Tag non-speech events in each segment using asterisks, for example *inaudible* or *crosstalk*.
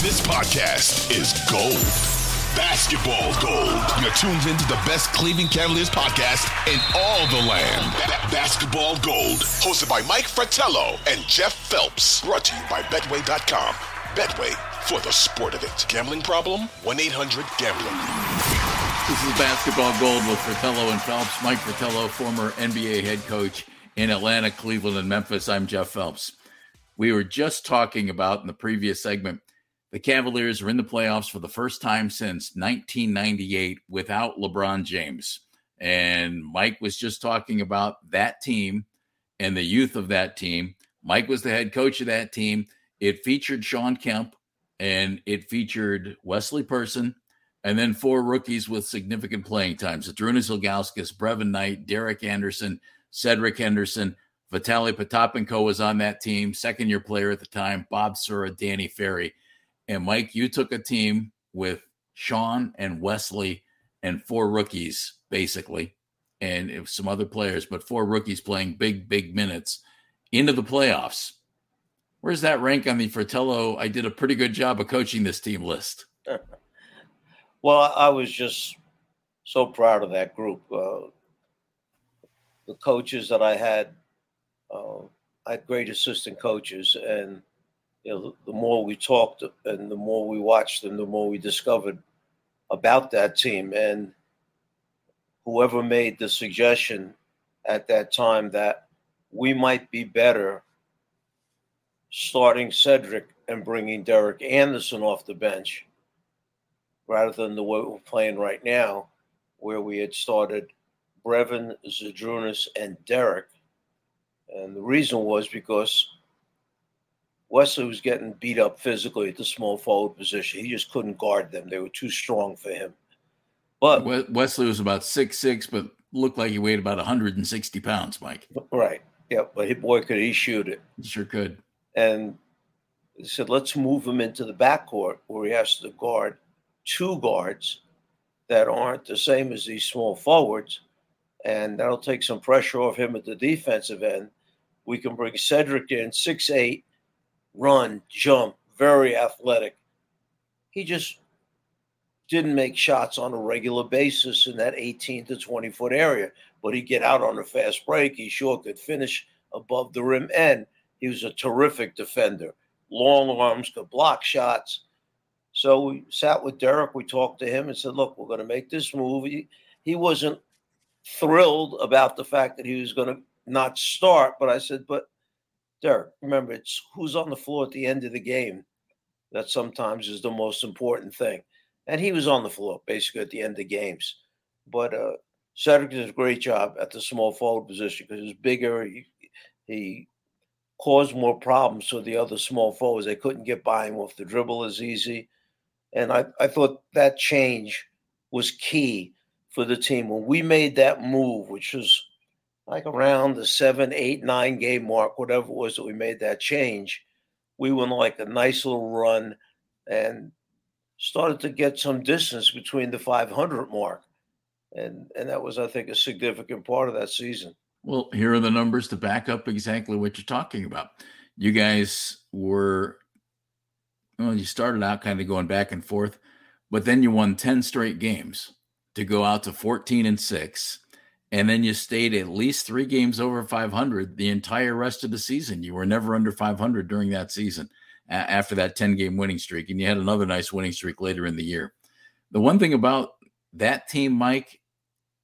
This podcast is gold. Basketball gold. You're tuned into the best Cleveland Cavaliers podcast in all the land. Ba- basketball gold. Hosted by Mike Fratello and Jeff Phelps. Brought to you by Betway.com. Betway for the sport of it. Gambling problem? 1 800 Gambler. This is Basketball Gold with Fratello and Phelps. Mike Fratello, former NBA head coach in Atlanta, Cleveland, and Memphis. I'm Jeff Phelps. We were just talking about in the previous segment the Cavaliers are in the playoffs for the first time since 1998 without LeBron James. And Mike was just talking about that team and the youth of that team. Mike was the head coach of that team. It featured Shawn Kemp and it featured Wesley Person and then four rookies with significant playing time. Zydrunas Ilgauskas, Brevin Knight, Derek Anderson, Cedric Henderson, Vitaly Potapenko was on that team, second year player at the time, Bob Sura, Danny Ferry. And Mike, you took a team with Shawn and Wesley and four rookies, basically, and some other players, but four rookies playing big, big minutes into the playoffs. Where's that rank on the Fratello? I did a pretty good job of coaching this team list. *laughs* well, I was just so proud of that group. Uh, the coaches that I had uh, I had great assistant coaches, and you know, the, more we talked and the more we watched and the more we discovered about that team. And whoever made the suggestion at that time that we might be better starting Cedric and bringing Derek Anderson off the bench rather than the way we're playing right now, where we had started Brevin, Zydrunas, and Derek and the reason was because Wesley was getting beat up physically at the small forward position. He just couldn't guard them. They were too strong for him. But Wesley was about six six, but looked like he weighed about 160 pounds, Mike. Right. Yeah, but he, boy, could he shoot it. He sure could. And he said, let's move him into the backcourt where he has to guard two guards that aren't the same as these small forwards. And that'll take some pressure off him at the defensive end we can bring Cedric in, six eight, run, jump, very athletic. He just didn't make shots on a regular basis in that 18 to 20 foot area, but he'd get out on a fast break. He sure could finish above the rim, and he was a terrific defender. Long arms, could block shots. So we sat with Derek. We talked to him and said, "Look, we're going to make this move." He, he wasn't thrilled about the fact that he was going to not start. But I said, but Derek, remember, it's who's on the floor at the end of the game that sometimes is the most important thing. And he was on the floor basically at the end of games. But uh, Cedric did a great job at the small forward position because he's bigger. He, he caused more problems for the other small forwards. They couldn't get by him off the dribble as easy. And I, I thought that change was key for the team. When we made that move, which was like around the seven, eight, nine game mark, whatever it was that we made that change, we went like a nice little run and started to get some distance between the 500 mark. And, and that was, I think, a significant part of that season. Well, here are the numbers to back up exactly what you're talking about. You guys were, well, you started out kind of going back and forth, but then you won 10 straight games to go out to 14 and 6 and then you stayed at least three games over 500 the entire rest of the season. You were never under 500 during that season after that 10 game winning streak, and you had another nice winning streak later in the year. The one thing about that team, Mike,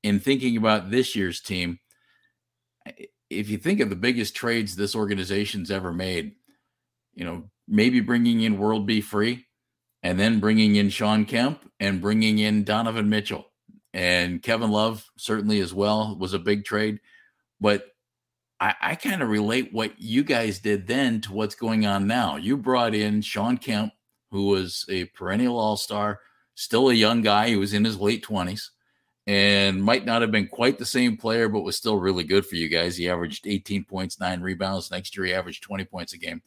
in thinking about this year's team, if you think of the biggest trades this organization's ever made, you know, maybe bringing in World B. Free and then bringing in Shawn Kemp and bringing in Donovan Mitchell and Kevin Love certainly as well was a big trade. But I, I kind of relate what you guys did then to what's going on now. You brought in Shawn Kemp, who was a perennial all star, still a young guy. He was in his late 20s and might not have been quite the same player, but was still really good for you guys. He averaged 18 points, nine rebounds. Next year, he averaged 20 points a game.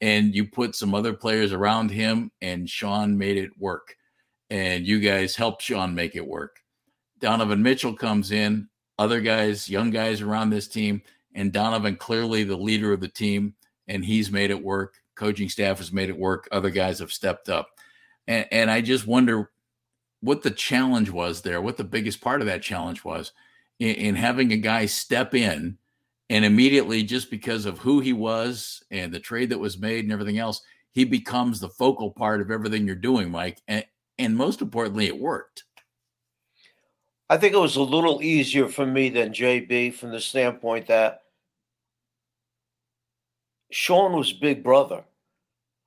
And you put some other players around him, and Shawn made it work. And you guys helped Shawn make it work. Donovan Mitchell comes in, other guys, young guys around this team, and Donovan clearly the leader of the team, and he's made it work. coaching staff has made it work. Other guys have stepped up. And, and I just wonder what the challenge was there, what the biggest part of that challenge was in, in having a guy step in and immediately, just because of who he was and the trade that was made and everything else, he becomes the focal part of everything you're doing, Mike. And, and most importantly, it worked. I think it was a little easier for me than JB from the standpoint that Shawn was big brother.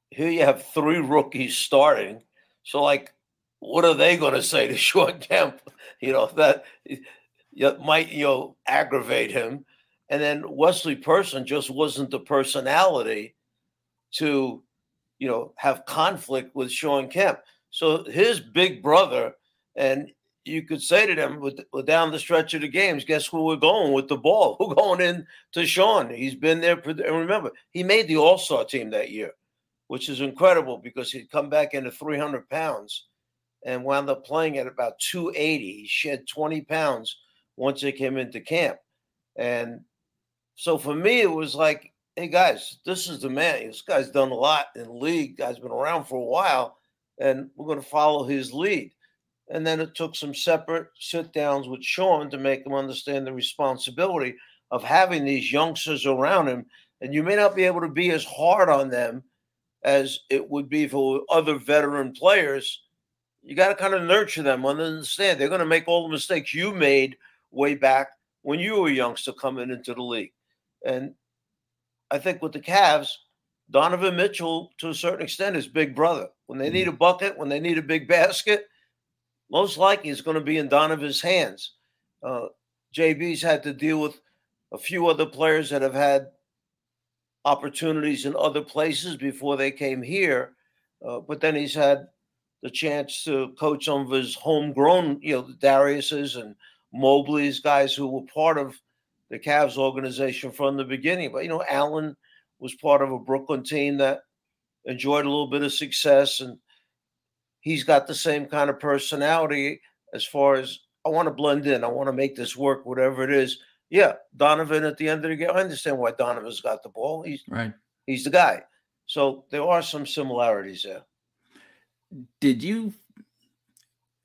Here you have three rookies starting. So, like, what are they going to say to *laughs* Shawn Kemp? You know, that might, you know, aggravate him. And then Wesley Person just wasn't the personality to, you know, have conflict with Shawn Kemp. So his big brother, and you could say to them with, with down the stretch of the games, guess where we're going with the ball? *laughs* We're going in to Shawn. He's been there. For, and remember, he made the All Star team that year, which is incredible because he'd come back into 300 pounds and wound up playing at about 280. He shed 20 pounds once he came into camp. And so for me, it was like, hey guys, this is the man. This guy's done a lot in the league. Guy's been around for a while, and we're going to follow his lead. And then it took some separate sit downs with Shawn to make him understand the responsibility of having these youngsters around him. And you may not be able to be as hard on them as it would be for other veteran players. You got to kind of nurture them, and understand they're going to make all the mistakes you made way back when you were a youngster coming into the league. And I think with the Cavs, Donovan Mitchell, to a certain extent, is big brother. When they need mm-hmm. a bucket, when they need a big basket, most likely it's going to be in Donovan's hands. Uh, JB's had to deal with a few other players that have had opportunities in other places before they came here, uh, but then he's had the chance to coach some of his homegrown, you know, Darius's and Mobley's guys who were part of the Cavs organization from the beginning. But you know, Allen was part of a Brooklyn team that enjoyed a little bit of success, and he's got the same kind of personality as far as I want to blend in, I want to make this work, whatever it is. Yeah, Donovan at the end of the game. I understand why Donovan's got the ball. He's right. He's the guy. So there are some similarities there. Did you?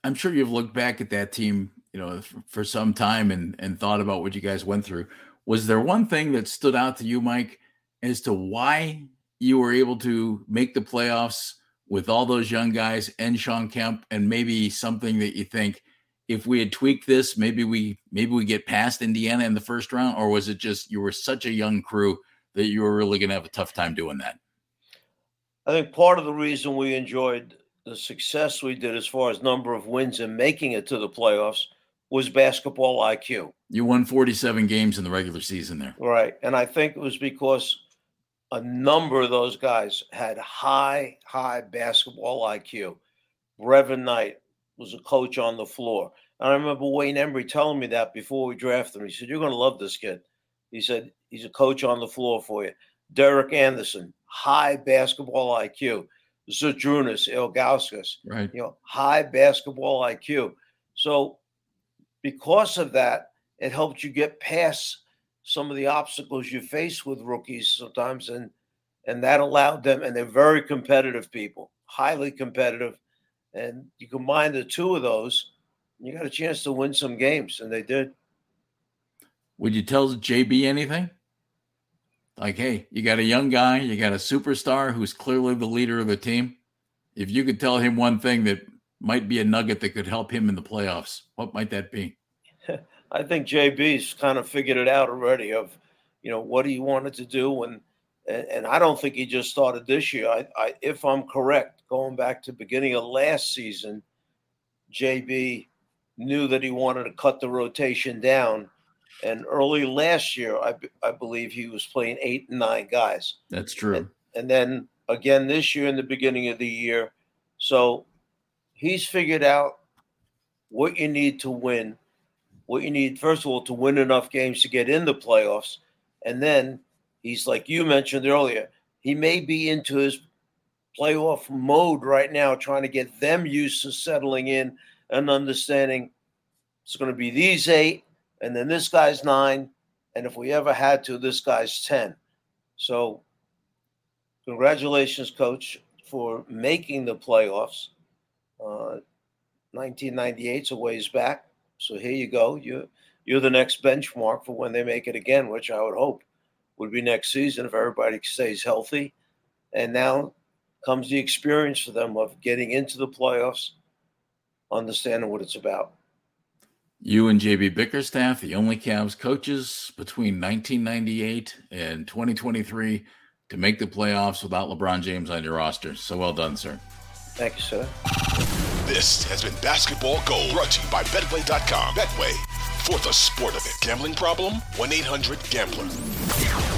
I'm sure you've looked back at that team you know, for some time and and thought about what you guys went through. Was there one thing that stood out to you, Mike, as to why you were able to make the playoffs with all those young guys and Shawn Kemp, and maybe something that you think if we had tweaked this, maybe we maybe we get past Indiana in the first round, or was it just you were such a young crew that you were really going to have a tough time doing that? I think part of the reason we enjoyed the success we did as far as number of wins and making it to the playoffs was basketball IQ. You won 47 games in the regular season there. Right. And I think it was because a number of those guys had high, high basketball IQ. Brevin Knight was a coach on the floor. And I remember Wayne Embry telling me that before we drafted him. He said, You're going to love this kid. He said, He's a coach on the floor for you. Derek Anderson, high basketball IQ. Zydrunas, Ilgauskas, right. you know, high basketball IQ. So because of that, it helped you get past some of the obstacles you face with rookies sometimes, and and that allowed them. And they're very competitive people, highly competitive, and you combine the two of those, you got a chance to win some games, and they did. Would you tell JB anything? Like, hey, you got a young guy, you got a superstar who's clearly the leader of the team. If you could tell him one thing that might be a nugget that could help him in the playoffs? What might that be? I think JB's kind of figured it out already of, you know, what he wanted to do. And, and, and I don't think he just started this year. I, I, if I'm correct, going back to beginning of last season, JB knew that he wanted to cut the rotation down. And early last year, I, I believe he was playing eight and nine guys. That's true. And, and then again this year in the beginning of the year. So he's figured out what you need to win. What you need, first of all, to win enough games to get in the playoffs. And then he's like you mentioned earlier, he may be into his playoff mode right now, trying to get them used to settling in and understanding it's going to be these eight, and then this guy's nine. And if we ever had to, this guy's 10. So congratulations, coach, for making the playoffs. Uh, 1998's a ways back. So here you go. You you're the next benchmark for when they make it again, which I would hope would be next season if everybody stays healthy. And now comes the experience for them of getting into the playoffs, understanding what it's about. You and JB Bickerstaff, the only Cavs coaches between 1998 and 2023 to make the playoffs without LeBron James on your roster. So well done, sir. Thank you, sir. This has been Basketball Gold, brought to you by Betway.com. Betway, for the sport of it. Gambling problem? 1 800 Gambler.